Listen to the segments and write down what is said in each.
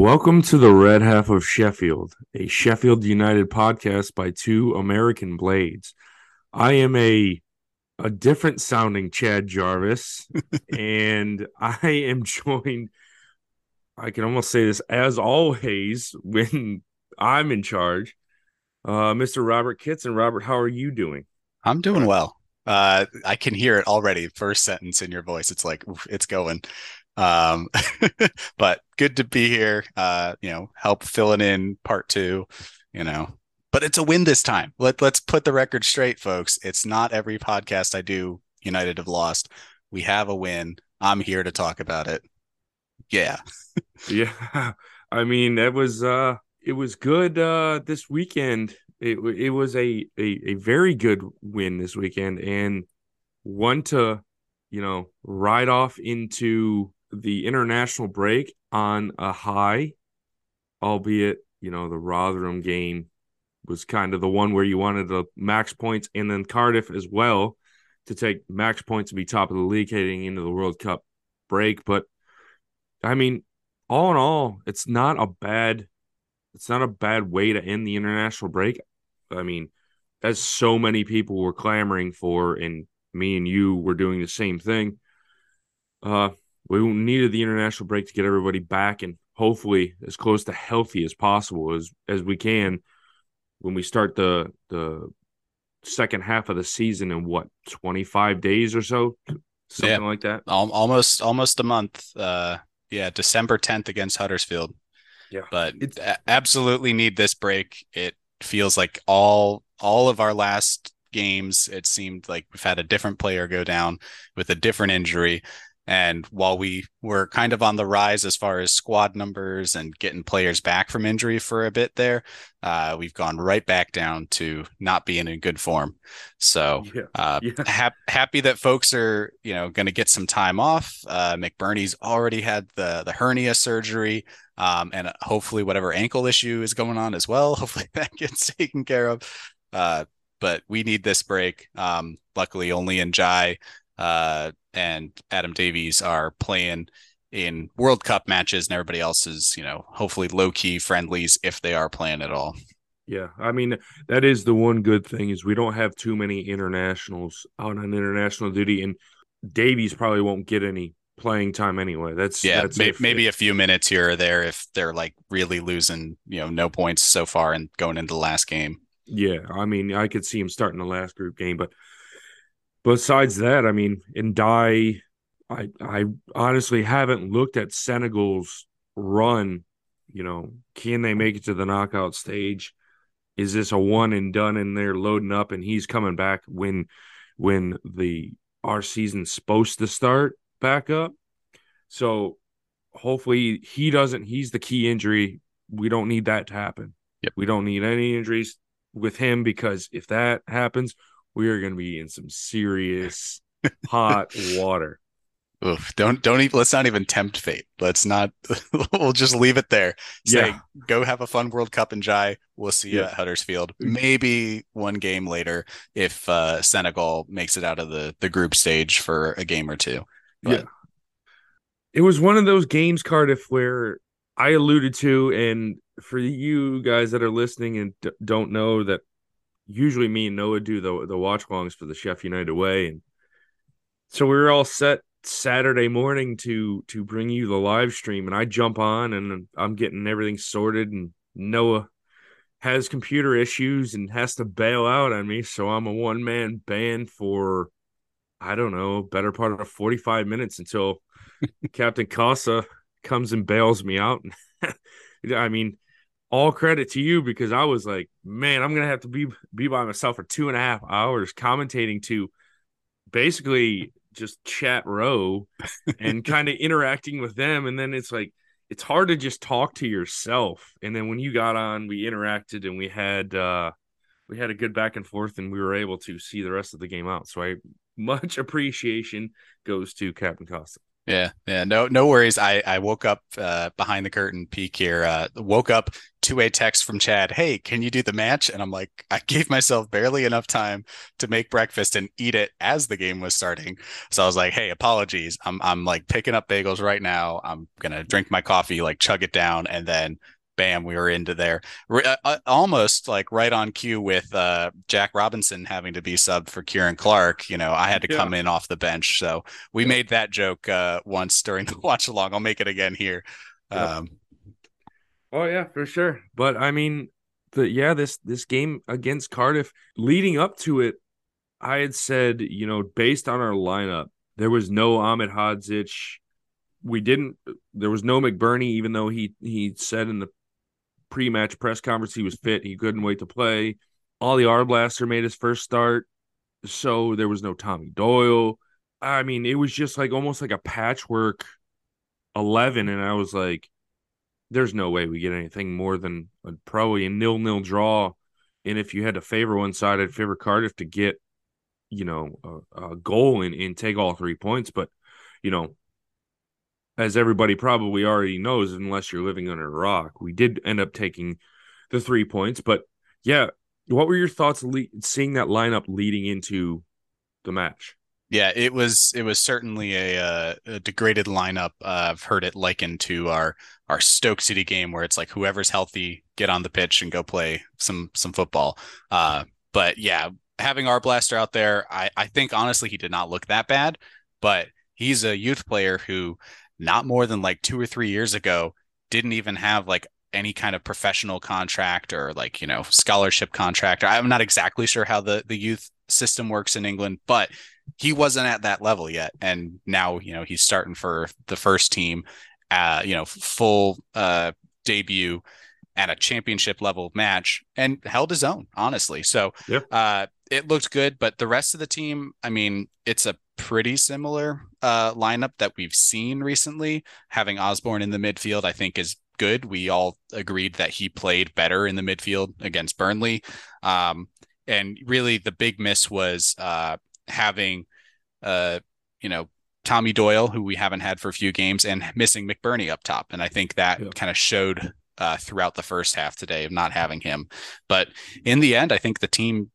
Welcome to the Red Half of Sheffield, a Sheffield United podcast by two American Blades. I am a a different sounding Chad Jarvis, and I am joined. I can almost say this as always when I'm in charge, uh, Mr. Robert Kitson. And Robert, how are you doing? I'm doing well. Uh, I can hear it already. First sentence in your voice, it's like oof, it's going. Um, but good to be here. Uh, you know, help filling in part two. You know, but it's a win this time. Let Let's put the record straight, folks. It's not every podcast I do. United have lost. We have a win. I'm here to talk about it. Yeah. yeah. I mean, that was uh it was good uh this weekend it it was a, a a very good win this weekend and one to you know ride off into the international break on a high albeit you know the Rotherham game was kind of the one where you wanted the max points and then Cardiff as well to take max points and be top of the league heading into the World Cup break but I mean all in all it's not a bad it's not a bad way to end the international break. I mean, as so many people were clamoring for, and me and you were doing the same thing. Uh, we needed the international break to get everybody back and hopefully as close to healthy as possible as as we can when we start the the second half of the season in what 25 days or so something yeah, like that almost almost a month uh yeah december 10th against huddersfield yeah. But it's absolutely need this break. It feels like all all of our last games, it seemed like we've had a different player go down with a different injury. And while we were kind of on the rise as far as squad numbers and getting players back from injury for a bit there, uh, we've gone right back down to not being in good form. So yeah. Uh, yeah. Ha- happy that folks are you know going to get some time off. Uh, McBurnie's already had the the hernia surgery. Um, and hopefully whatever ankle issue is going on as well. Hopefully that gets taken care of. Uh, but we need this break. Um, luckily, only Ndiaye uh, and Adam Davies are playing in World Cup matches, and everybody else is, you know, hopefully low key friendlies if they are playing at all. Yeah, I mean that is the one good thing is we don't have too many internationals out on international duty, and Davies probably won't get any playing time anyway. That's yeah, that's may, maybe a few minutes here or there if they're like really losing, you know, no points so far and going into the last game. Yeah, I mean, I could see him starting the last group game, but besides that, I mean, Ndiaye, I I honestly haven't looked at Senegal's run. You know, can they make it to the knockout stage? Is this a one and done and they're loading up and he's coming back when when the our season's supposed to start back up? So hopefully he doesn't he's the key injury. We don't need that to happen. Yep. We don't need any injuries with him because if that happens, we are going to be in some serious hot water. Oof, don't don't even let's not even tempt fate. Let's not we'll just leave it there. Say yeah. go have a fun World Cup Ndiaye. We'll see you yeah. at Huddersfield. Maybe one game later if uh, Senegal makes it out of the the group stage for a game or two. But... yeah. It was one of those games, Cardiff, where I alluded to, and for you guys that are listening and d- don't know that usually me and Noah do the the watch alongs for the Sheff United way, and so we were all set Saturday morning to to bring you the live stream, and I jump on and I'm getting everything sorted, and Noah has computer issues and has to bail out on me, so I'm a one man band for I don't know better part of 45 minutes until Captain Cosa comes and bails me out. I mean, all credit to you because I was like, man, I'm gonna have to be be by myself for two and a half hours commentating to basically just chat row and kind of interacting with them. And then it's like it's hard to just talk to yourself. And then when you got on, we interacted and we had uh we had a good back and forth and we were able to see the rest of the game out. So I much appreciation goes to Captain Cosa. Yeah, yeah, no, no worries. I I woke up uh, behind the curtain peek here. Uh, woke up to a text from Chad. Hey, can you do the match? And I'm like, I gave myself barely enough time to make breakfast and eat it as the game was starting. So I was like, Hey, apologies. I'm I'm like picking up bagels right now. I'm gonna drink my coffee, like chug it down, and then bam, we were into there. Uh, uh, almost like right on cue with uh, Jack Robinson having to be subbed for Ciaran Clark. You know, I had to yeah. come in off the bench. So we yeah. made that joke uh, once during the watch along. I'll make it again here. Um, oh, yeah, for sure. But I mean, the yeah, this this game against Cardiff, leading up to it, I had said, you know, based on our lineup, there was no Ahmedhodzic. We didn't. There was no McBurnie, even though he he said in the pre-match press conference he was fit. He couldn't wait to play. Ollie Arblaster made his first start, so there was no Tommy Doyle. I mean, it was just like almost like a patchwork eleven, and I was like, "There's no way we get anything more than a, probably a nil-nil draw." And if you had to favor one side, I'd favor Cardiff to get, you know, a, a goal and, and take all three points. But you know, as everybody probably already knows, unless you're living under a rock, we did end up taking the three points. But yeah, what were your thoughts le- seeing that lineup leading into the match? Yeah, it was it was certainly a, uh, a degraded lineup. Uh, I've heard it likened to our our Stoke City game where it's like whoever's healthy get on the pitch and go play some some football. Uh, but yeah, having Arblaster out there, I I think honestly he did not look that bad, but he's a youth player who not more than like two or three years ago didn't even have like any kind of professional contract or like you know scholarship contract. I'm not exactly sure how the the youth system works in england but he wasn't at that level yet. And now you know he's starting for the first team uh you know full uh debut at a championship level match and held his own honestly. So uh it looked good but the rest of the team i mean it's a pretty similar uh, lineup that we've seen recently. Having Osborn in the midfield, I think, is good. We all agreed that he played better in the midfield against Burnley. Um, and really, the big miss was uh, having, uh, you know, Tommy Doyle, who we haven't had for a few games, and missing McBurnie up top. And I think that yeah. kind of showed uh, throughout the first half today of not having him. But in the end, I think the team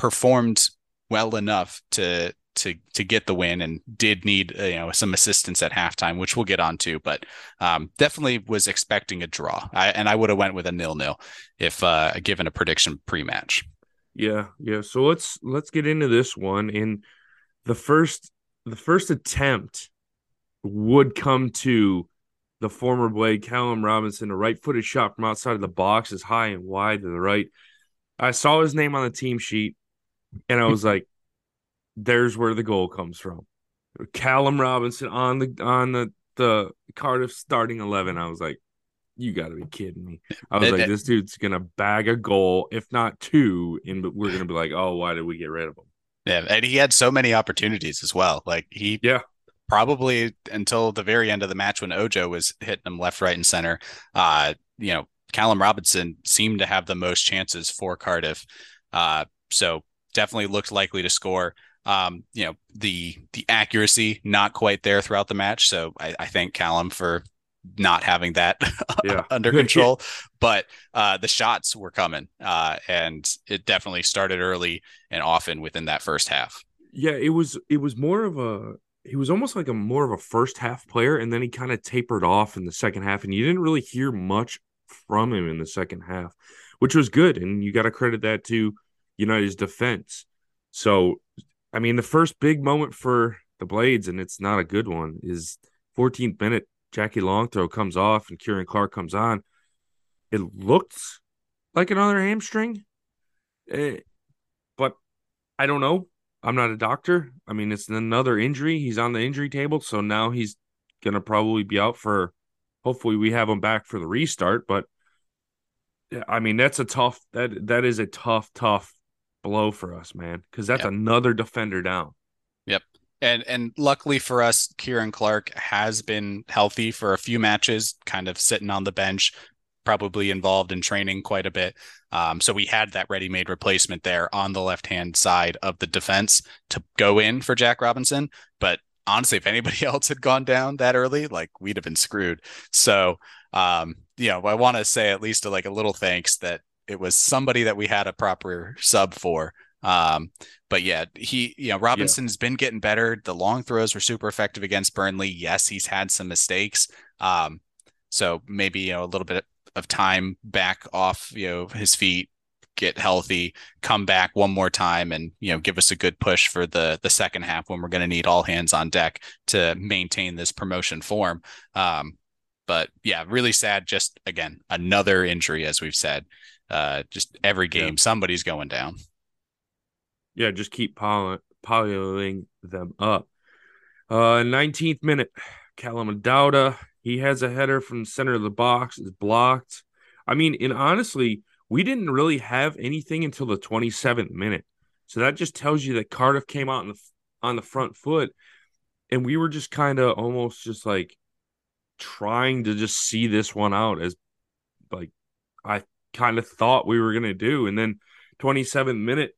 performed well enough to to to get the win and did need uh, you know some assistance at halftime, which we'll get onto. But um, definitely was expecting a draw, I, and I would have went with a nil nil if uh, given a prediction pre match. Yeah, yeah. So let's let's get into this one. And the first the first attempt would come to the former Blade Callum Robinson, a right footed shot from outside of the box is high and wide to the right. I saw his name on the team sheet and I was like, there's where the goal comes from. Callum Robinson on the on the the Cardiff starting eleven. I was like, you got to be kidding me. I was like, this dude's gonna bag a goal, if not two, and we're gonna be like, oh, why did we get rid of him? Yeah, and he had so many opportunities as well. Like he, yeah, probably until the very end of the match when Ojo was hitting him left, right, and center. Uh, you know, Callum Robinson seemed to have the most chances for Cardiff. Uh, so definitely looked likely to score. Um, you know, the the accuracy not quite there throughout the match. So I, I thank Callum for not having that yeah. under control. but uh, the shots were coming, uh, and it definitely started early and often within that first half. Yeah, it was it was more of a he was almost like a more of a first half player, and then he kind of tapered off in the second half, and you didn't really hear much from him in the second half, which was good, and you got to credit that to United's defense. So I mean, the first big moment for the Blades, and it's not a good one, is 14th minute. Jackie Longthrow comes off and Ciaran Clark comes on. It looked like another hamstring, eh, but I don't know. I'm not a doctor. I mean, it's another injury. He's on the injury table, so now he's gonna probably be out for. Hopefully, we have him back for the restart. But I mean, that's a tough. That that is a tough, tough blow for us, man, because that's yep. another defender down. Yep. And and luckily for us, Ciaran Clark has been healthy for a few matches, kind of sitting on the bench, probably involved in training quite a bit. Um, so we had that ready-made replacement there on the left-hand side of the defense to go in for Jack Robinson. But honestly, if anybody else had gone down that early, like we'd have been screwed. So, um, you know, I want to say at least a, like a little thanks that it was somebody that we had a proper sub for. Um, but yeah, he, you know, Robinson's yeah. been getting better. The long throws were super effective against Burnley. Yes, he's had some mistakes. Um, so maybe you know a little bit of time back off, you know, his feet, get healthy, come back one more time, and you know, give us a good push for the the second half when we're going to need all hands on deck to maintain this promotion form. Um, but yeah, really sad. Just again, another injury, as we've said. Uh, just every game, yeah. somebody's going down. Yeah, just keep piling them up. Uh, 19th minute, Callum O'Dowda, he has a header from center of the box, is blocked. I mean, and honestly, we didn't really have anything until the 27th minute. So that just tells you that Cardiff came out on the on the front foot and we were just kind of almost just like trying to just see this one out as like I kind of thought we were going to do. And then 27th minute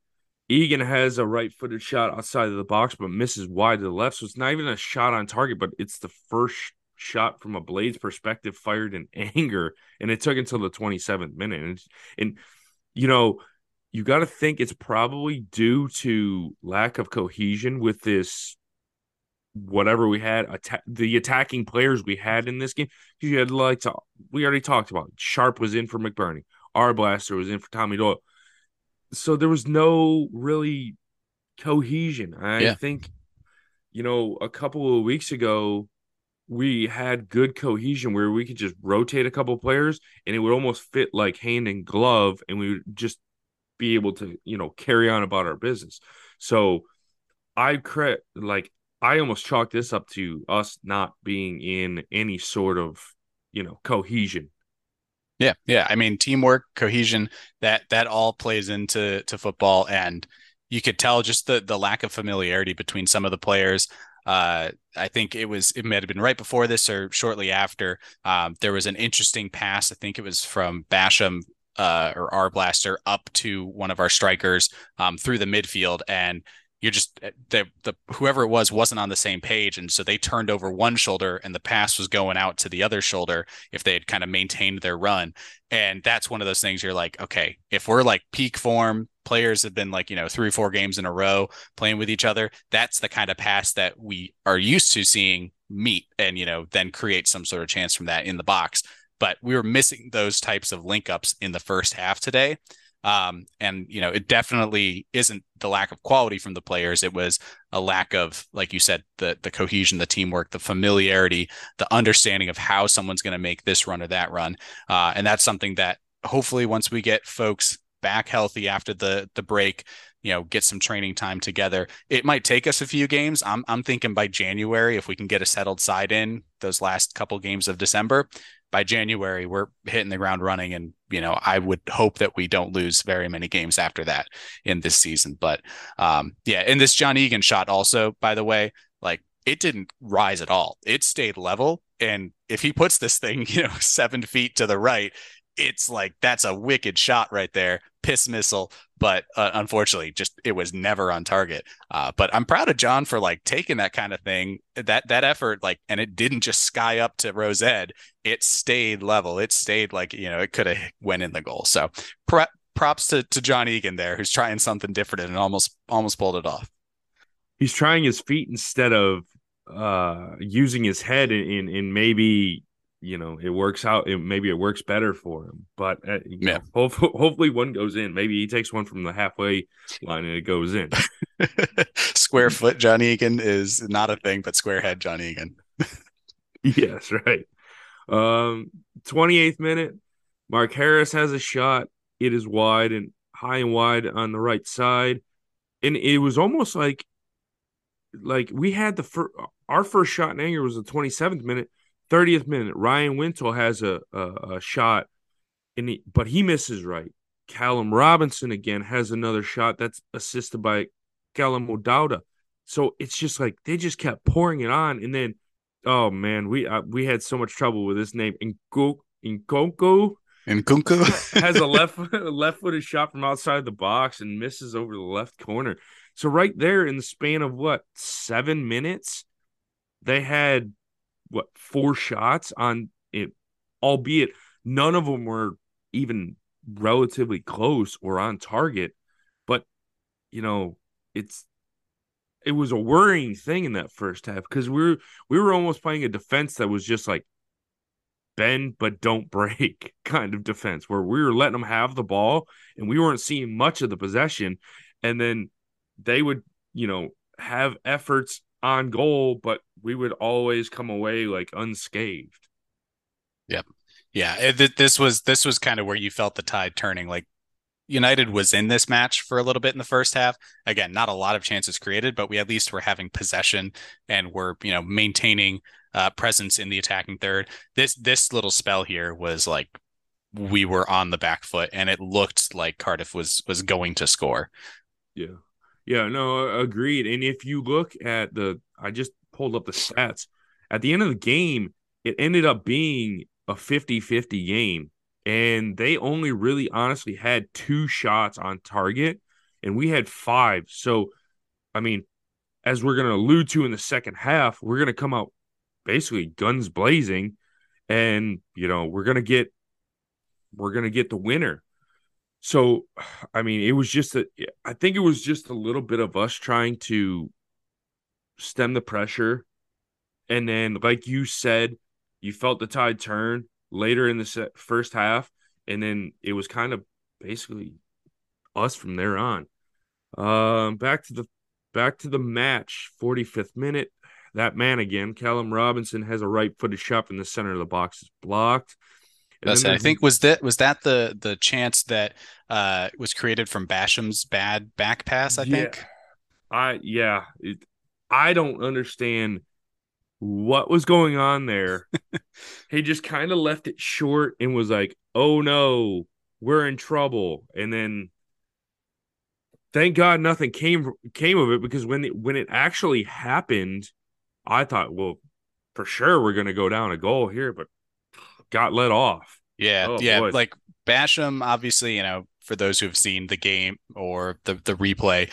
Egan has a right-footed shot outside of the box but misses wide to the left. So it's not even a shot on target but it's the first shot from a Blades perspective fired in anger, and it took until the 27th minute. And, and you know, you got to think it's probably due to lack of cohesion with this whatever we had atta- the attacking players we had in this game. You had like to we already talked about sharp was in for mcburnie arblaster was in for tommy doyle. So there was no really cohesion. I yeah. think you know a couple of weeks ago we had good cohesion where we could just rotate a couple players and it would almost fit like hand and glove and we would just be able to you know carry on about our business. So i credit like i almost chalk this up to us not being in any sort of you know cohesion yeah yeah i mean teamwork cohesion that that all plays into to football and you could tell just the the lack of familiarity between some of the players uh, I think it was it might have been right before this or shortly after. Um, there was an interesting pass. I think it was from Basham uh, or Arblaster up to one of our strikers um, through the midfield, and you're just the the whoever it was wasn't on the same page, and so they turned over one shoulder, and the pass was going out to the other shoulder if they had kind of maintained their run. And that's one of those things you're like, okay, if we're like peak form, players have been like you know three or four games in a row playing with each other. That's the kind of pass that we are used to seeing meet, and you know then create some sort of chance from that in the box. But we were missing those types of link ups in the first half today. Um, and you know, it definitely isn't the lack of quality from the players. It was a lack of, like you said, the the cohesion, the teamwork, the familiarity, the understanding of how someone's going to make this run or that run. Uh, and that's something that hopefully once we get folks back healthy after the the break, you know, get some training time together. It might take us a few games. I'm I'm thinking by January, if we can get a settled side in those last couple games of December, by January, we're hitting the ground running. And, you know, I would hope that we don't lose very many games after that in this season. But um, yeah, and this John Egan shot also, by the way, like it didn't rise at all. It stayed level. And if he puts this thing, you know, seven feet to the right, it's like that's a wicked shot right there piss missile but uh, unfortunately just it was never on target. Uh, but i'm proud of john for like taking that kind of thing that that effort like and it didn't just sky up to rose ed it stayed level. It stayed like you know it could have went in the goal. So props to, to john egan there who's trying something different and almost almost pulled it off. He's trying his feet instead of uh using his head in in maybe you know it works out it, maybe it works better for him but uh, yeah. know, hopefully, hopefully one goes in. Maybe he takes one from the halfway line and it goes in. Square foot john egan is not a thing but square head john egan. Yes right. Um 28th minute mark harris has a shot. It is wide and high and wide on the right side. And it was almost like like we had the first our first shot in anger was the 27th minute 30th minute, Ryan Wintle has a, a, a shot, and he, but he misses right. Callum Robinson again has another shot that's assisted by Callum O'Dowda. So it's just like they just kept pouring it on, and then oh man, we uh, we had so much trouble with this name. Nkunku Nkunku Nkunku has a left left footed shot from outside the box and misses over the left corner. So right there in the span of what seven minutes, they had what four shots on it, albeit none of them were even relatively close or on target. But you know, it's it was a worrying thing in that first half because we were we were almost playing a defense that was just like bend but don't break kind of defense where we were letting them have the ball and we weren't seeing much of the possession and then they would you know have efforts on goal but we would always come away like unscathed yep yeah it, this was this was kind of where you felt the tide turning like United was in this match for a little bit in the first half. Again, not a lot of chances created, but we at least were having possession and were, you know, maintaining uh, presence in the attacking third. This this little spell here was like we were on the back foot, and it looked like Cardiff was was going to score. Yeah, yeah, no, agreed. And if you look at the, I just pulled up the stats at the end of the game. It ended up being a 50-50 game and they only really honestly had two shots on target and we had five so i mean as we're going to allude to in the second half we're going to come out basically guns blazing and you know we're going to get we're going to get the winner so i mean it was just a i think it was just a little bit of us trying to stem the pressure and then like you said you felt the tide turn later in the set, first half, and then it was kind of basically us from there on. Um, back to the back to the match, 45th minute. That man again, Callum Robinson has a right-footed shot from the center of the box is blocked. That's I think was that was that the the chance that uh was created from Basham's bad back pass. I yeah, think. I yeah, it, I don't understand what was going on there. he just kind of left it short and was like, "Oh no, we're in trouble." And then thank God nothing came came of it because when it, when it actually happened, I thought, "Well, for sure we're going to go down a goal here," but got let off. Yeah, oh, yeah, boy. like Basham obviously, you know, for those who have seen the game or the the replay,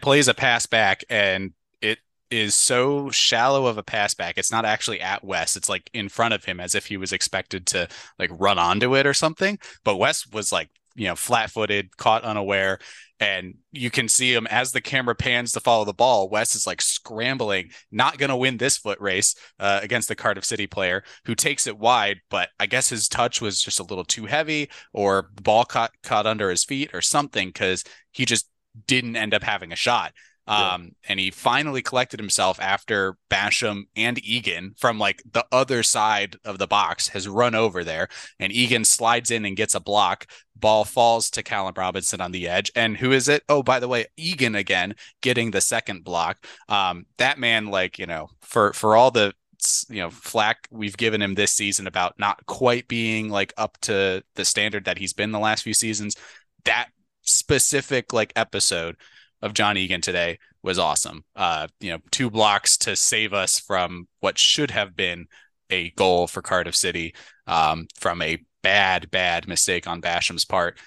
plays a pass back and it is so shallow of a pass back. It's not actually at West. It's like in front of him as if he was expected to like run onto it or something. But West was like, you know, flat footed, caught unaware. And you can see him as the camera pans to follow the ball. West is like scrambling, not going to win this foot race uh, against the Cardiff City player who takes it wide. But I guess his touch was just a little too heavy, or the ball caught caught under his feet, or something, because he just didn't end up having a shot. Um, yeah. and he finally collected himself after Basham and Egan from like the other side of the box has run over there, and Egan slides in and gets a block. Ball falls to Callum Robinson on the edge. And who is it? Oh, by the way, Egan again getting the second block. Um, that man, like, you know, for for all the you know flack we've given him this season about not quite being like up to the standard that he's been the last few seasons that specific like episode of John Egan today was awesome. Uh, you know, two blocks to save us from what should have been a goal for Cardiff City um, from a bad, bad mistake on Basham's part.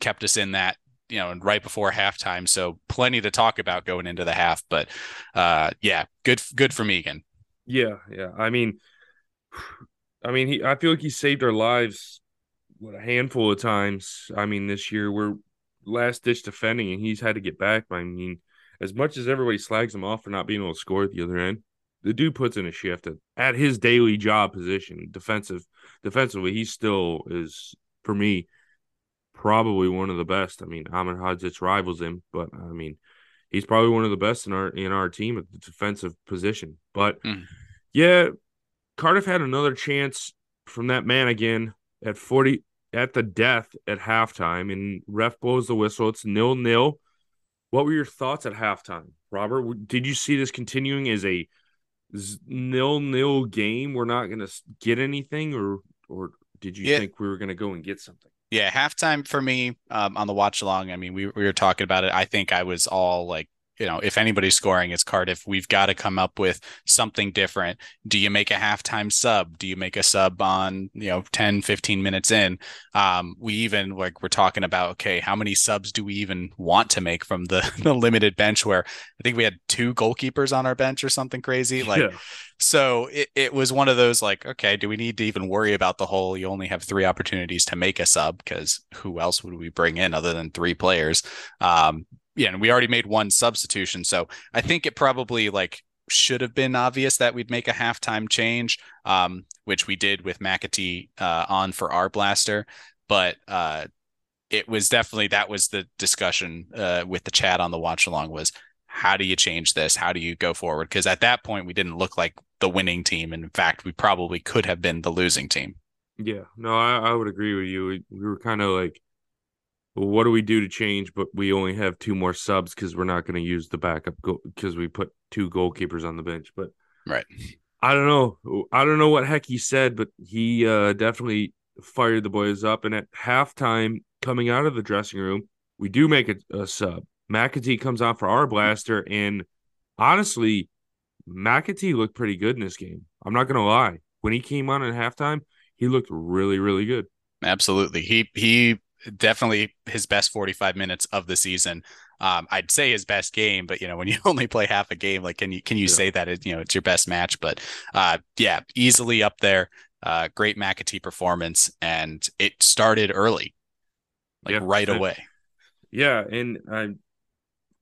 Kept us in that, you know, right before halftime. So plenty to talk about going into the half. But uh, yeah, good, good from Egan. Yeah, yeah. I mean, I mean, he. I feel like he saved our lives what a handful of times. I mean, this year we're last ditch defending, and he's had to get back. I mean, as much as everybody slags him off for not being able to score at the other end, the dude puts in a shift at, at his daily job position, defensive. Defensively, he still is for me probably one of the best. I mean, Ahmedhodzic rivals him, but I mean, he's probably one of the best in our in our team at the defensive position. But mm. yeah, Cardiff had another chance from that man again at 40 at the death at halftime, and ref blows the whistle. It's nil nil. What were your thoughts at halftime, Robert? Did you see this continuing as a nil nil game? We're not going to get anything, or or did you yeah. think we were going to go and get something? Yeah, halftime for me um, on the watch along. I mean, we, we were talking about it. I think I was all like you know, if anybody's scoring, it's Cardiff. We've got to come up with something different. Do you make a halftime sub? Do you make a sub on, you know, 10, 15 minutes in? Um, we even like we're talking about, okay, how many subs do we even want to make from the, the limited bench where I think we had two goalkeepers on our bench or something crazy? Like, yeah. so it, it was one of those like, okay, do we need to even worry about the whole you only have three opportunities to make a sub? Because who else would we bring in other than three players? Um, yeah, and we already made one substitution. So I think it probably like should have been obvious that we'd make a halftime change, um, which we did with McAtee uh, on for Arblaster, But uh, it was definitely that was the discussion uh, with the chat on the watch along was how do you change this? How do you go forward? Because at that point we didn't look like the winning team. In fact, we probably could have been the losing team. Yeah, no, I, I would agree with you. We, we were kind of like what do we do to change? But we only have two more subs because we're not going to use the backup because go- we put two goalkeepers on the bench. But right, I don't know. I don't know what heck he said, but he uh, definitely fired the boys up. And at halftime, coming out of the dressing room, we do make a, a sub. McAtee comes on for Arblaster, and honestly, McAtee looked pretty good in this game. I'm not gonna lie. When he came on at halftime, he looked really, really good. Absolutely. He he definitely his best 45 minutes of the season. Um, I'd say his best game, but you know, when you only play half a game, like can you can you yeah. say that it, you know it's your best match? But uh, yeah, easily up there. Uh, great McAtee performance, and it started early, like yeah. right away. Yeah, and uh,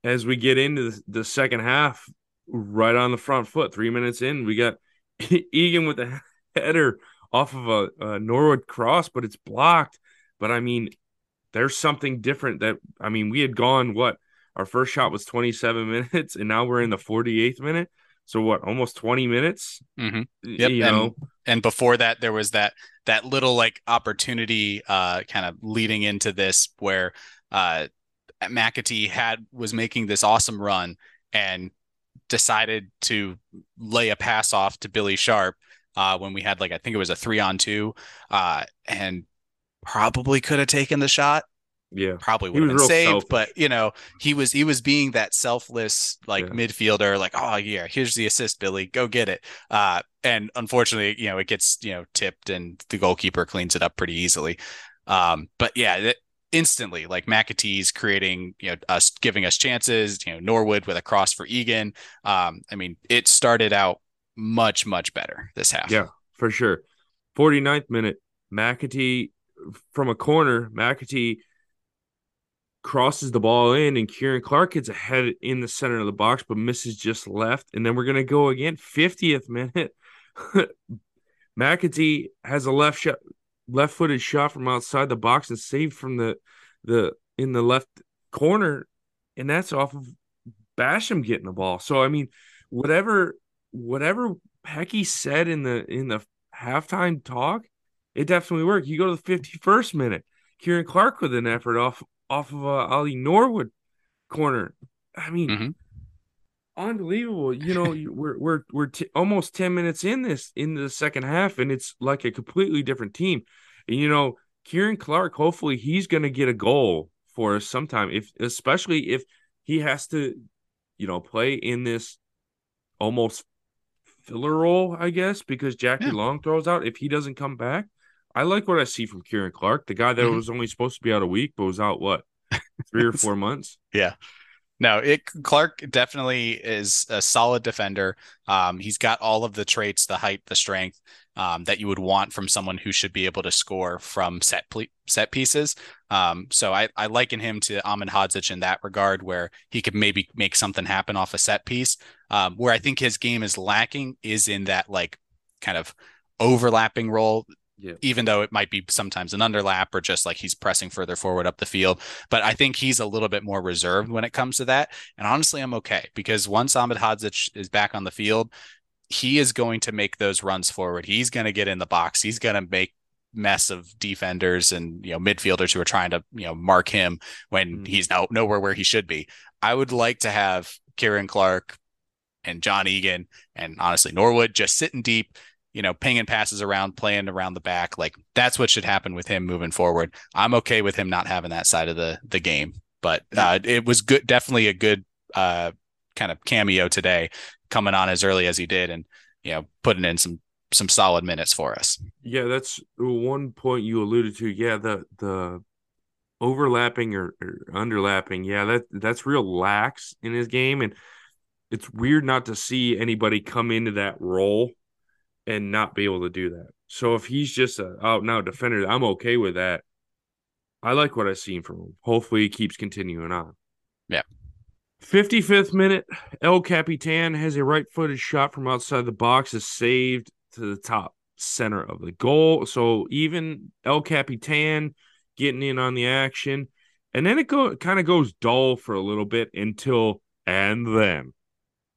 as we get into the, the second half, right on the front foot, three minutes in, we got Egan with a header off of a, a Norwood cross, but it's blocked. But I mean, there's something different that I mean, we had gone what our first shot was 27 minutes, and now we're in the 48th minute. So what, almost 20 minutes? Mm-hmm. Yep. You and, know, and before that, there was that that little like opportunity, uh, kind of leading into this where uh, McAtee had was making this awesome run and decided to lay a pass off to Billy Sharp uh, when we had like I think it was a three on two, uh, and probably could have taken the shot. Yeah, probably would have been saved, selfish. but you know he was he was being that selfless like yeah. midfielder, like oh yeah, here's the assist, Billy, go get it. Uh, and unfortunately, you know it gets you know tipped, and the goalkeeper cleans it up pretty easily. Um, but yeah, it, instantly like McAtee's creating you know us giving us chances. You know Norwood with a cross for Egan. Um, I mean it started out much much better this half. Yeah, for sure. 49th minute, McAtee from a corner, McAtee crosses the ball in, and Ciaran Clark gets ahead in the center of the box, but misses just left. And then we're gonna go again. 50th minute. McAtee has a left shot, left footed shot from outside the box and saved from the the in the left corner, and that's off of Basham getting the ball. So I mean, whatever whatever Pecky said in the in the halftime talk, it definitely worked. You go to the 51st minute, Ciaran Clark with an effort off off of uh, Ollie Norwood corner. I mean, mm-hmm. unbelievable. You know, we're we're we're t- almost 10 minutes in this in the second half, and it's like a completely different team. And you know, Ciaran Clark, hopefully, he's going to get a goal for us sometime. If especially if he has to, you know, play in this almost filler role, I guess, because Jackie yeah. Long throws out. If he doesn't come back, I like what I see from Ciaran Clark, the guy that mm-hmm. was only supposed to be out a week, but was out what three or four months. Yeah. No, it Clark definitely is a solid defender. Um, he's got all of the traits, the height, the strength um, that you would want from someone who should be able to score from set ple- set pieces. Um, so I, I liken him to Ahmedhodzic in that regard, where he could maybe make something happen off a set piece. Um, where I think his game is lacking is in that like kind of overlapping role yeah. even though it might be sometimes an underlap or just like he's pressing further forward up the field. But I think he's a little bit more reserved when it comes to that. And honestly, I'm okay because once Ahmedhodzic is back on the field, he is going to make those runs forward. He's going to get in the box. He's going to make mess of defenders and you know midfielders who are trying to you know mark him when mm. he's now nowhere where he should be. I would like to have Ciaran Clark and John Egan and honestly Norwood just sitting deep you know, pinging passes around, playing around the back. Like that's what should happen with him moving forward. I'm okay with him not having that side of the the game, but uh, it was good, definitely a good uh, kind of cameo today, coming on as early as he did, and you know putting in some some solid minutes for us. Yeah, that's one point you alluded to. Yeah, the the overlapping or, or underlapping. Yeah, that that's real lax in his game, and it's weird not to see anybody come into that role and not be able to do that. So if he's just a out now defender, I'm okay with that. I like what I've seen from him. Hopefully, he keeps continuing on. Yeah. 55th minute, El Capitan has a right footed shot from outside the box, is saved to the top center of the goal. So even El Capitan getting in on the action. And then it go kind of goes dull for a little bit until and then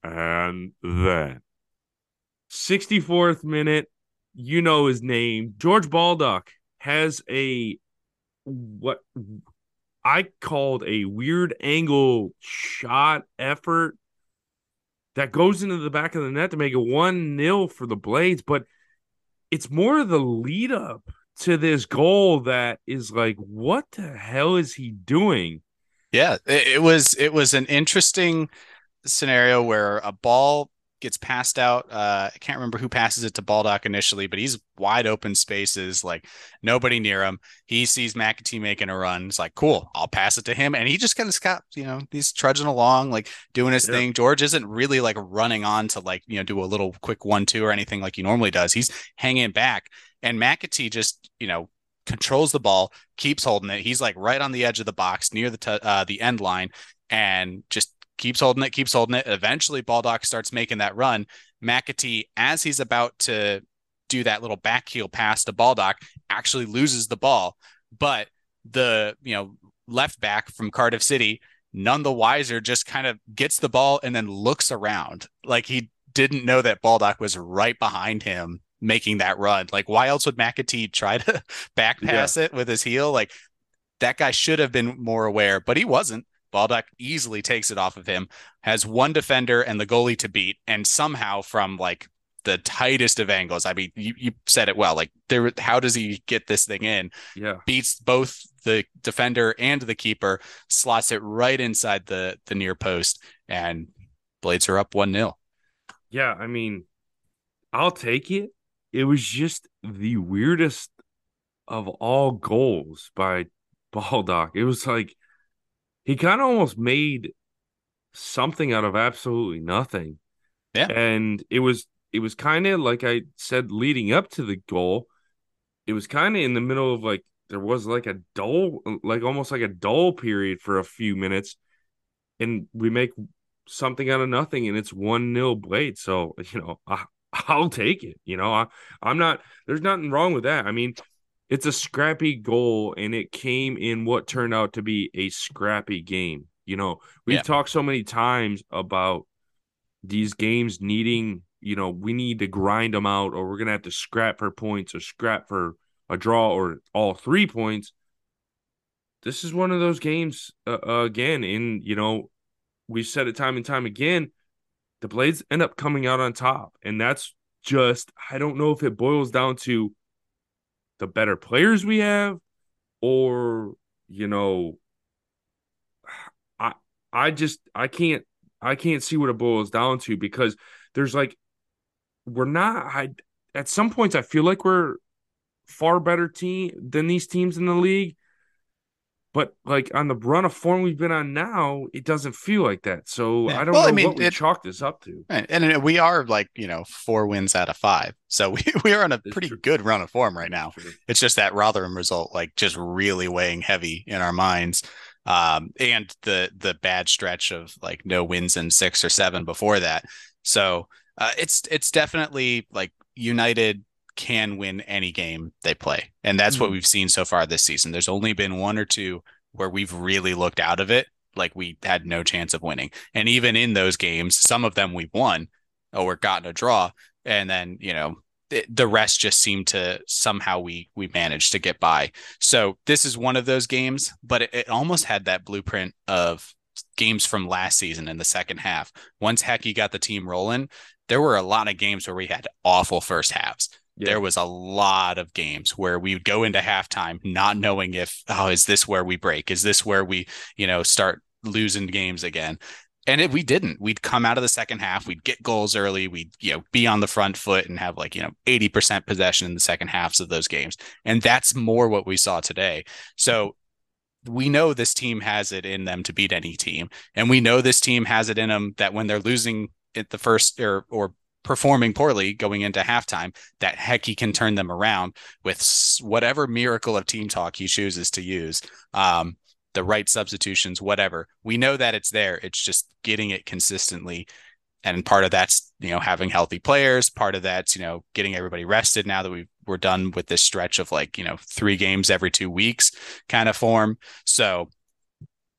and then 64th minute, you know his name. George Baldock has a what I called a weird angle shot effort that goes into the back of the net to make it 1 0 for the Blades. But it's more of the lead up to this goal that is like, what the hell is he doing? Yeah, it, was it was an interesting scenario where a ball gets passed out. Uh, I can't remember who passes it to Baldock initially, but he's wide open spaces, like nobody near him. He sees McAtee making a run. It's like, cool, I'll pass it to him. And he just kind of got, you know, he's trudging along, like doing his thing. George isn't really like running on to like, you know, do a little quick one, two or anything like he normally does. He's hanging back. And McAtee just, you know, controls the ball, keeps holding it. He's like right on the edge of the box near the t- uh, the end line, and just keeps holding it, keeps holding it. Eventually, Baldock starts making that run. McAtee, as he's about to do that little back heel pass to Baldock, actually loses the ball. But the you know left back from Cardiff City, none the wiser, just kind of gets the ball and then looks around like he didn't know that Baldock was right behind him making that run. Like, why else would McAtee try to back pass yeah. it with his heel? Like, that guy should have been more aware, but he wasn't. Baldock easily takes it off of him, has one defender and the goalie to beat, and somehow from like the tightest of angles. I mean, you, you said it well. Like there, how does he get this thing in? Yeah, beats both the defender and the keeper, slots it right inside the the near post, and Blades are up one 0 Yeah, I mean, I'll take it. It was just the weirdest of all goals by Baldock. It was like he kind of almost made something out of absolutely nothing. Yeah. And it was it was kind of like I said leading up to the goal, it was kind of in the middle of like there was like a dull like almost like a dull period for a few minutes and we make something out of nothing and it's one nil blade. So, you know, I, I'll take it, you know. I I'm not there's nothing wrong with that. I mean, it's a scrappy goal and it came in what turned out to be a scrappy game. You know, we've yeah. talked so many times about these games needing, you know, we need to grind them out or we're going to have to scrap for points or scrap for a draw or all three points. This is one of those games uh, uh, again. And, you know, we've said it time and time again. The Blades end up coming out on top. And that's just, I don't know if it boils down to the better players we have or you know i i just i can't i can't see what it boils down to because there's like we're not i at some points i feel like we're far better team than these teams in the league but like on the run of form we've been on now, it doesn't feel like that. So yeah. I don't well, know I mean, what we it, chalk this up to. And, and, we are like you know four wins out of five, so we, we are on a it's pretty true. good run of form right now. It's, it's just that Rotherham result, like just really weighing heavy in our minds, um, and the the bad stretch of like no wins in six or seven before that. So uh, it's it's definitely like United can win any game they play. And that's mm-hmm. what we've seen so far this season. There's only been one or two where we've really looked out of it like we had no chance of winning. And even in those games, some of them we've won or gotten a draw. And then, you know, the rest just seemed to somehow we we managed to get by. So this is one of those games, but it, it almost had that blueprint of games from last season in the second half. Once Hecky got the team rolling, there were a lot of games where we had awful first halves yeah. there was a lot of games where we would go into halftime not knowing if oh is this where we break? Is this where we you know start losing games again? And if we didn't, we'd come out of the second half, we'd get goals early, we'd you know be on the front foot and have like you know eighty percent possession in the second halves of those games, and that's more what we saw today. So we know this team has it in them to beat any team, and we know this team has it in them that when they're losing at the first or or performing poorly going into halftime, that Hecky can turn them around with whatever miracle of team talk he chooses to use. Um, the right substitutions, whatever. We know that it's there. It's just getting it consistently. And part of that's, you know, having healthy players. Part of that's, you know, getting everybody rested now that we we're done with this stretch of like, you know, three games every two weeks kind of form. So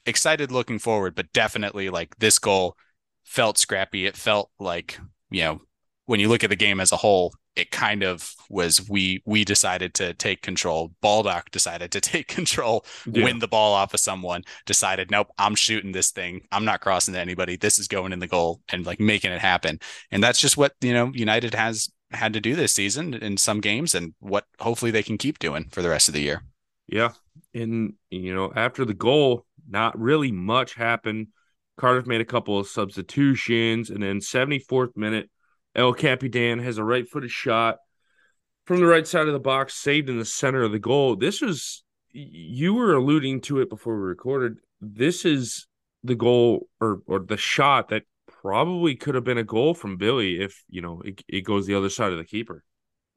excited looking forward, but definitely like this goal felt scrappy. It felt like, you know, when you look at the game as a whole, it kind of was we we decided to take control. Baldock decided to take control, yeah. win the ball off of someone, decided, nope, I'm shooting this thing. I'm not crossing to anybody. This is going in the goal and like making it happen. And that's just what, you know, United has had to do this season in some games and what hopefully they can keep doing for the rest of the year. Yeah. And you know, after the goal, not really much happened. Cardiff made a couple of substitutions and then 74th minute El Capitan has a right footed shot from the right side of the box, saved in the center of the goal. This was, you were alluding to it before we recorded. This is the goal or, or the shot that probably could have been a goal from Billy if, you know, it, it goes the other side of the keeper.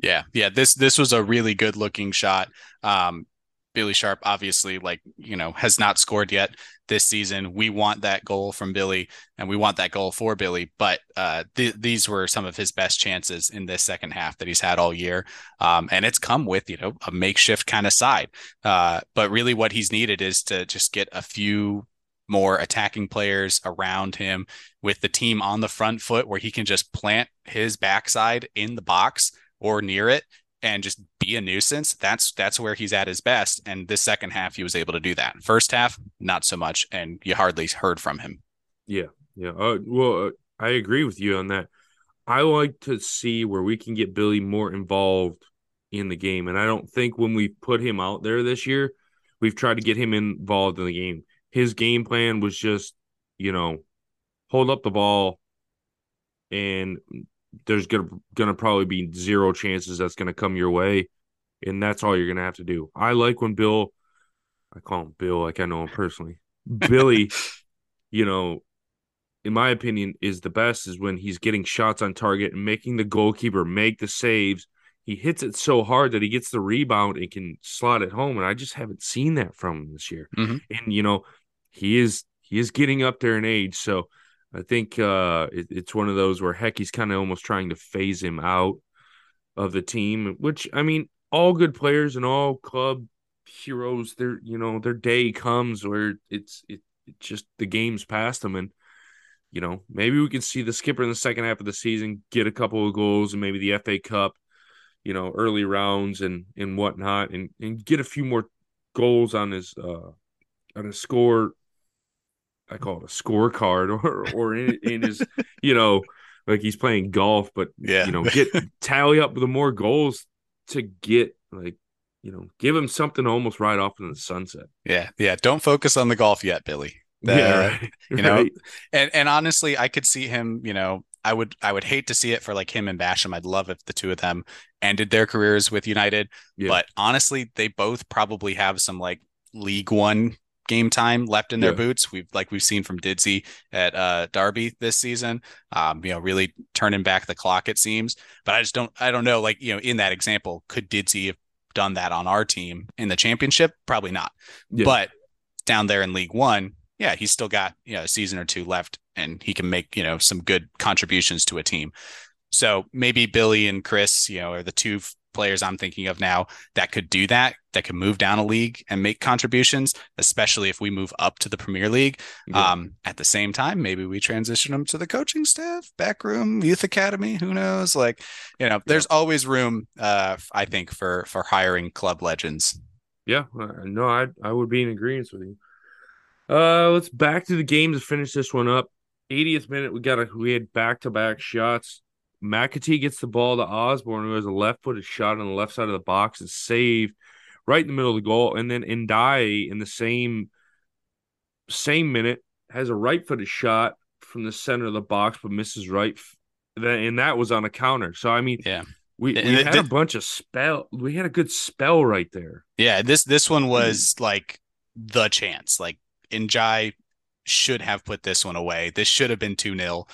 Yeah, yeah. This this was a really good looking shot. Um, Billy Sharp obviously like you know has not scored yet this season. We want that goal from Billy, and we want that goal for Billy. But uh, th- these were some of his best chances in this second half that he's had all year, um, and it's come with you know a makeshift kind of side. Uh, but really, what he's needed is to just get a few more attacking players around him with the team on the front foot, where he can just plant his backside in the box or near it and just be a nuisance, that's that's where he's at his best. And this second half, he was able to do that. First half, not so much, and you hardly heard from him. Yeah, yeah. Uh, well, uh, I agree with you on that. I like to see where we can get Billy more involved in the game, and I don't think when we put him out there this year, we've tried to get him involved in the game. His game plan was just, you know, hold up the ball and there's gonna gonna probably be zero chances that's gonna come your way, and that's all you're gonna have to do. I like when Bill, I call him Bill, like I know him personally. Billy, you know, in my opinion, is the best is when he's getting shots on target and making the goalkeeper make the saves. He hits it so hard that he gets the rebound and can slot it home, and I just haven't seen that from him this year. Mm-hmm. And you know, he is he is getting up there in age, so I think uh, it, it's one of those where Hecky's kind of almost trying to phase him out of the team, which I mean, all good players and all club heroes, their you know their day comes where it's it, it just the game's past them, and you know maybe we can see the skipper in the second half of the season get a couple of goals and maybe the FA Cup, you know, early rounds and and whatnot, and and get a few more goals on his uh on his score I call it a scorecard or or in, in his you know like he's playing golf, but yeah, you know get tally up the more goals to get like you know give him something to almost ride off in the sunset. Yeah, yeah. Don't focus on the golf yet, Billy. yeah, right. you know, right. and and honestly, I could see him. You know, I would I would hate to see it for like him and Basham. I'd love if the two of them ended their careers with United. Yeah. But honestly, they both probably have some like League One game time left in their yeah. boots. We've like we've seen from Didsey at uh, Derby this season. Um, you know, really turning back the clock it seems. But I just don't I don't know. Like you know, in that example, could Didsey have done that on our team in the championship? Probably not. Yeah. But down there in League One, yeah, he's still got you know a season or two left, and he can make you know some good contributions to a team. So maybe Billy and Chris, you know, are the two players I'm thinking of now that could do that, that could move down a league and make contributions, especially if we move up to the Premier League. Yeah. Um, at the same time, maybe we transition them to the coaching staff, backroom, youth academy. Who knows? Like, you know, there's yeah. always room, uh, I think, for for hiring club legends. Yeah, no, I I would be in agreement with you. Uh, let's back to the game to finish this one up. 80th minute, we got a we had back to back shots. McAtee gets the ball to Osborn, who has a left footed shot on the left side of the box, is saved right in the middle of the goal. And then Ndiaye in the same same minute has a right footed shot from the center of the box, but misses right, and that was on a counter. So I mean, yeah, we, we had a bunch of spell. We had a good spell right there. Yeah, this this one mm-hmm. was like the chance. Like Ndiaye should have put this one away. This should have been 2 0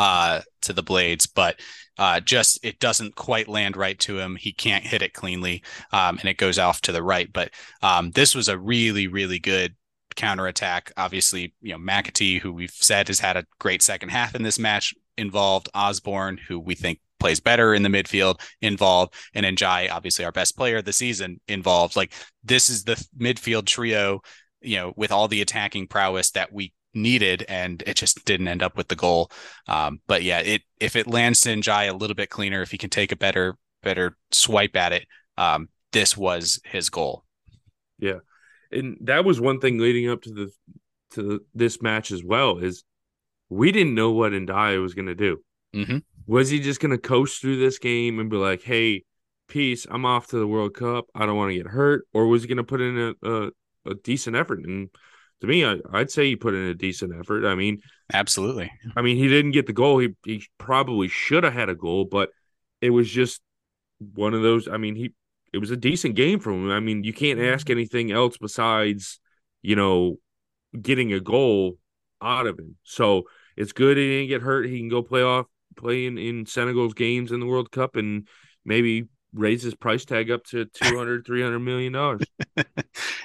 uh, to the Blades, but uh, just it doesn't quite land right to him. He can't hit it cleanly, um, and it goes off to the right. But um, this was a really, really good counterattack. Obviously, you know, McAtee, who we've said has had a great second half in this match, involved Osborn, who we think plays better in the midfield involved, and Ndiaye, obviously our best player of the season, involved. Like this is the midfield trio, you know, with all the attacking prowess that we needed, and it just didn't end up with the goal. Um, but yeah, it if it lands to Ndiaye a little bit cleaner, if he can take a better better swipe at it, um, this was his goal. Yeah, and that was one thing leading up to the to this match as well is we didn't know what Ndiaye was going to do. Mm-hmm. Was he just going to coast through this game and be like, "Hey, peace, I'm off to the World Cup. I don't want to get hurt," or was he going to put in a, a, a decent effort? And to me, I, would say he put in a decent effort. I mean, absolutely. I mean, he didn't get the goal. He he probably should have had a goal, but it was just one of those. I mean, he it was a decent game for him. I mean, you can't ask mm-hmm. anything else besides, you know, getting a goal out of him. So it's good he didn't get hurt. He can go play off play in, in Senegal's games in the World Cup and maybe raise his price tag up to 200 300 million dollars.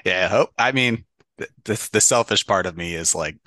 yeah, I hope I mean the, the selfish part of me is like,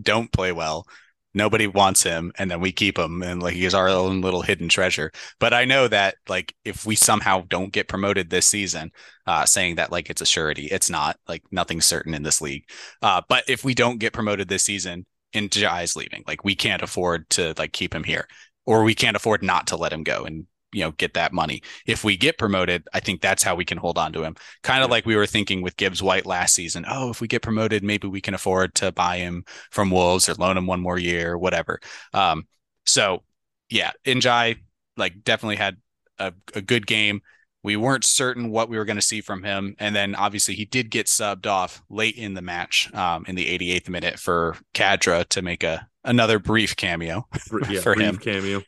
don't play well. Nobody wants him, and then we keep him, and like he's our own little hidden treasure. But I know that like if we somehow don't get promoted this season, uh, saying that like it's a surety, it's not like nothing's certain in this league. Uh, but if we don't get promoted this season, Ndiaye's leaving. Like we can't afford to like keep him here, or we can't afford not to let him go. And you know get that money. If we get promoted, I think that's how we can hold on to him. Kind of like we were thinking with Gibbs White last season. Oh, if we get promoted, maybe we can afford to buy him from Wolves or loan him one more year or whatever. Um, so yeah, Ndiaye like definitely had a, a good game. We weren't certain what we were going to see from him, and then obviously he did get subbed off late in the match, um, in the 88th minute for Khadra to make a another brief cameo yeah, for brief him. Cameo,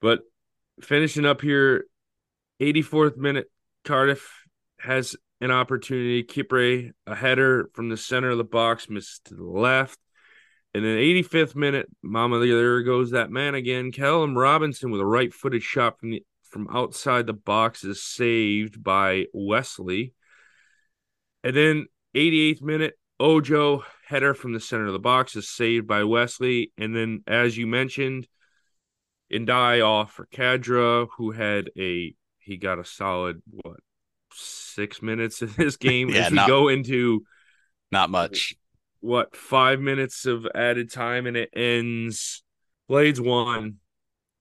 but finishing up here, 84th minute, Cardiff has an opportunity. Kipre, a header from the center of the box, missed to the left. And then 85th minute, Mama, there goes that man again. Callum Robinson with a right footed shot from the from outside the box is saved by Wesley. And then 88th minute, Ojo header from the center of the box is saved by Wesley. And then, as you mentioned, Ndiaye off for Khadra, who had a he got a solid what six minutes in this game. yeah, As we not, go into not much. What five minutes of added time and it ends Blades one,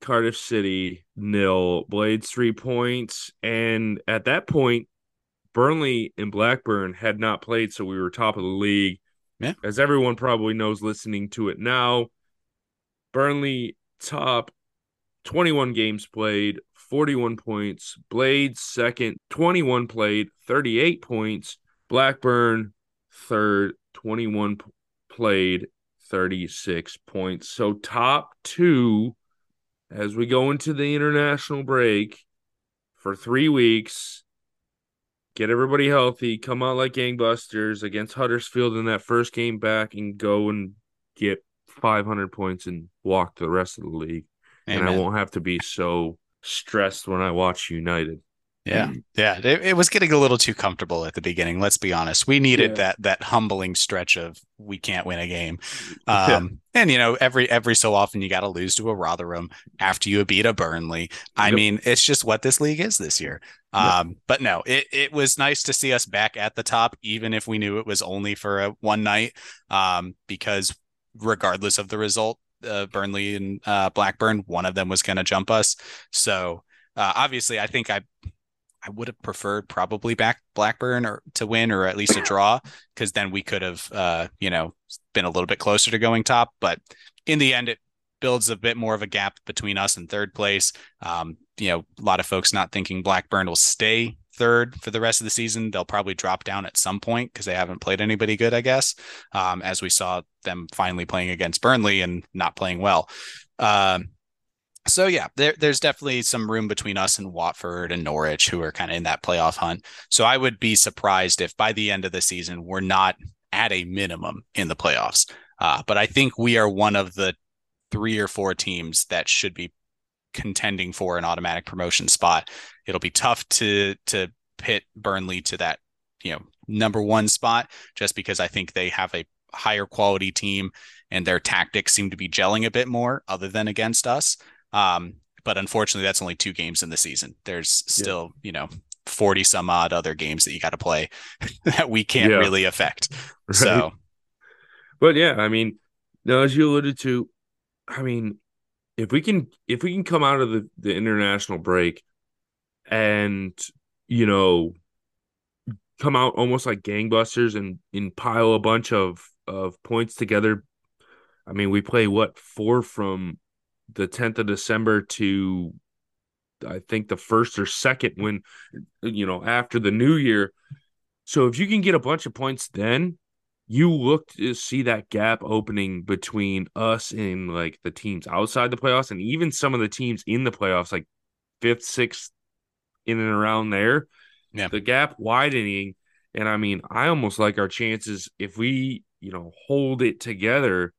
Cardiff City nil. Blades three points, and at that point, Burnley and Blackburn had not played, so we were top of the league. Yeah. As everyone probably knows listening to it now, Burnley top 21 games played, 41 points. Blades second, 21 played, 38 points. Blackburn third, 21 p- played, 36 points. So top two as we go into the international break for three weeks. Get everybody healthy, come out like gangbusters against Huddersfield in that first game back, and go and get 500 points and walk the rest of the league. Amen. and I won't have to be so stressed when I watch United. Yeah, yeah, it, it, was getting a little too comfortable at the beginning. Let's be honest. We needed yeah. that that humbling stretch of we can't win a game, um, yeah. and you know every every so often you got to lose to a Rotherham after you beat a Burnley. I yep. mean, it's just what this league is this year. Um, yep. But no, it it was nice to see us back at the top, even if we knew it was only for a one night, um, because regardless of the result, uh, Burnley and uh, Blackburn, one of them was going to jump us. So uh, obviously, I think I I would have preferred probably back Blackburn or to win or at least a draw because then we could have uh, you know been a little bit closer to going top. But in the end, it builds a bit more of a gap between us and third place. Um, you know, a lot of folks not thinking Blackburn will stay third for the rest of the season. They'll probably drop down at some point because they haven't played anybody good, I guess. Um, as we saw them finally playing against Burnley and not playing well. Um, so yeah, there, there's definitely some room between us and Watford and Norwich, who are kind of in that playoff hunt. So I would be surprised if by the end of the season we're not at a minimum in the playoffs. Uh, but I think we are one of the three or four teams that should be contending for an automatic promotion spot. It'll be tough to to pit Burnley to that, you know, number one spot, just because I think they have a higher quality team and their tactics seem to be gelling a bit more, other than against us. Um, but unfortunately, that's only two games in the season. There's still, yeah. you know, 40 some odd other games that you got to play that we can't yeah. really affect. Right. So, but yeah, I mean, now as you alluded to, I mean, if we can if we can come out of the, the international break and you know come out almost like gangbusters and and pile a bunch of of points together. I mean, we play what four from the 10th of December to I think the first or second when you know after the new year. So if you can get a bunch of points then, you look to see that gap opening between us and like the teams outside the playoffs and even some of the teams in the playoffs like fifth, sixth in and around there. Yeah. The gap widening and I mean, I almost like our chances if we, you know, hold it together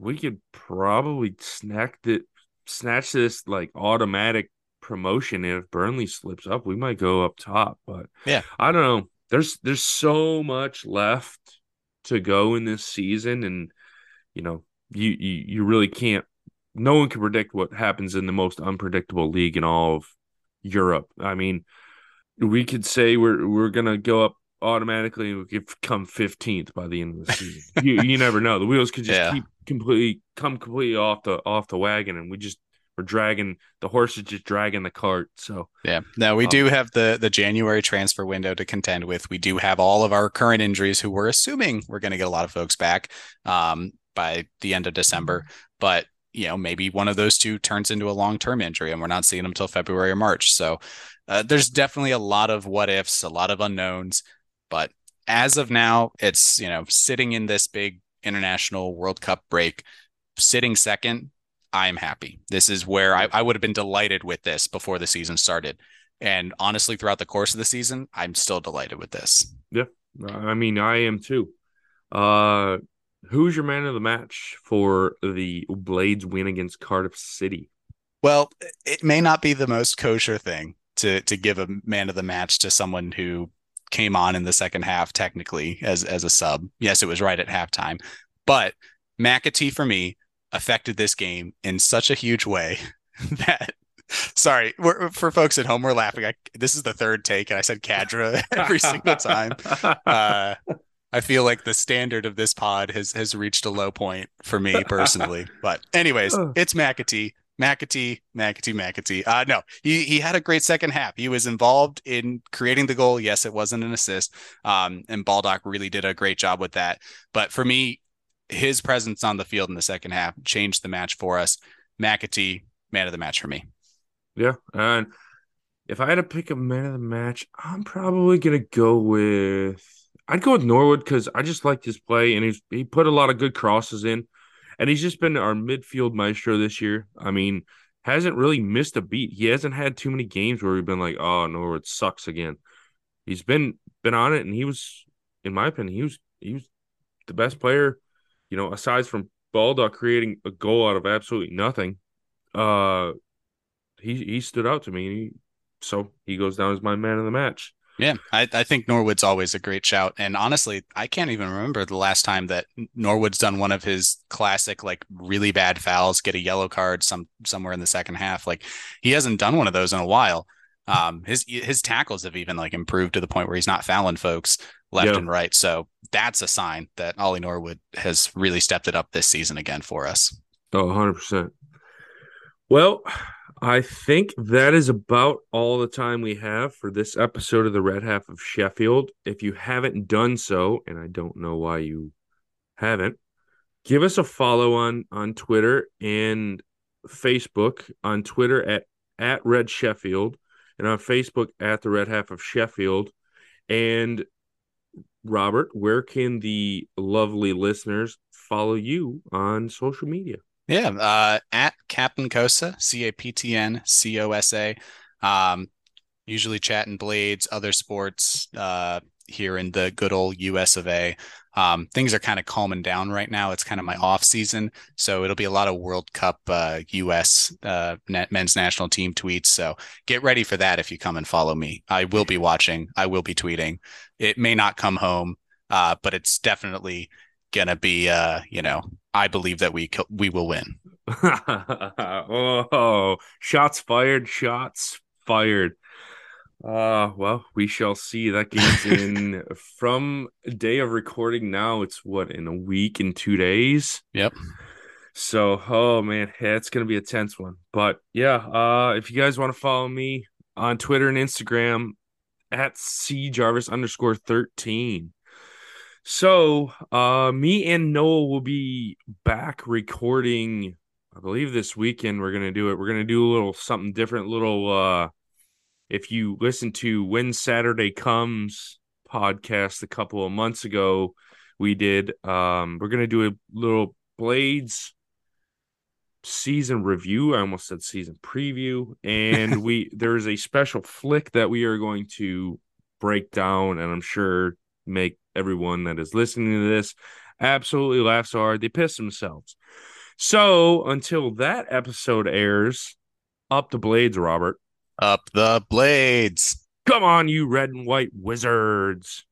we could probably snack it, snatch this like automatic promotion. if Burnley slips up, we might go up top. But yeah, I don't know. There's there's so much left to go in this season, and you know, you you, you really can't. No one can predict what happens in the most unpredictable league in all of Europe. I mean, we could say we're we're gonna go up automatically we could come 15th by the end of the season. you, you never know. The wheels could just yeah. keep completely come completely off the off the wagon, and we just we're dragging the horse is just dragging the cart. So yeah, now we um, do have the the January transfer window to contend with. We do have all of our current injuries, who we're assuming we're going to get a lot of folks back um, by the end of December, but you know maybe one of those two turns into a long term injury, and we're not seeing them until February or March. So uh, there's definitely a lot of what ifs, a lot of unknowns. But as of now, it's, you know, sitting in this big international World Cup break, sitting second, I'm happy. This is where I, I would have been delighted with this before the season started. And honestly, throughout the course of the season, I'm still delighted with this. Yeah. I mean, I am too. Uh who's your man of the match for the Blades win against Cardiff City? Well, it may not be the most kosher thing to to give a man of the match to someone who came on in the second half technically as as a sub. Yes, it was right at halftime, but McAtee for me affected this game in such a huge way that sorry for folks at home we're laughing I, this is the third take and i said Khadra every single time uh, i feel like the standard of this pod has has reached a low point for me personally but anyways it's mcatee McAtee, McAtee, McAtee. Uh, no, he he had a great second half. He was involved in creating the goal. Yes, it wasn't an assist. Um, and Baldock really did a great job with that. But for me, his presence on the field in the second half changed the match for us. McAtee, man of the match for me. Yeah, and if I had to pick a man of the match, I'm probably gonna go with. I'd go with Norwood because I just liked his play, and he's he put a lot of good crosses in and he's just been our midfield maestro this year. I mean, hasn't really missed a beat. He hasn't had too many games where we've been like, oh Norwood sucks again. He's been been on it, and he was, in my opinion, he was he was the best player. You know, aside from Baldock creating a goal out of absolutely nothing, uh, he he stood out to me. So he goes down as my man of the match. Yeah, I, I think Norwood's always a great shout. And honestly, I can't even remember the last time that Norwood's done one of his classic, like really bad fouls, get a yellow card some somewhere in the second half. Like he hasn't done one of those in a while. Um, his his tackles have even like improved to the point where he's not fouling folks left yeah. and right. So that's a sign that Ollie Norwood has really stepped it up this season again for us. Oh, 100%. Well, I think that is about all the time we have for this episode of the Red Half of Sheffield. If you haven't done so, and I don't know why you haven't, give us a follow on on Twitter and Facebook. On Twitter at at Red Sheffield, and on Facebook at the Red Half of Sheffield. And Robert, where can the lovely listeners follow you on social media? Yeah, uh, at Captain Cosa, C A P T N C O S A. Um, usually chatting blades, other sports uh, here in the good old US of A. Um, things are kind of calming down right now. It's kind of my off season, so it'll be a lot of World Cup uh, U.S. Uh, men's national team tweets. So get ready for that if you come and follow me. I will be watching. I will be tweeting. It may not come home, uh, but it's definitely gonna be. Uh, you know, I believe that we we will win. oh, shots fired! Shots fired. Uh well, we shall see. That game's in from day of recording now. It's what in a week in two days. Yep. So, oh man, yeah, it's gonna be a tense one. But yeah, uh, if you guys want to follow me on Twitter and Instagram at C Jarvis underscore thirteen. So, uh, me and Noah will be back recording. I believe this weekend we're gonna do it. We're gonna do a little something different, little uh if you listen to When Saturday Comes podcast a couple of months ago, we did um we're gonna do a little Blades season review. I almost said season preview. And we there's a special flick that we are going to break down and I'm sure make everyone that is listening to this absolutely laugh so hard they piss themselves. So until that episode airs, up the blades, Robert. Up the blades. Come on, you red and white wizards.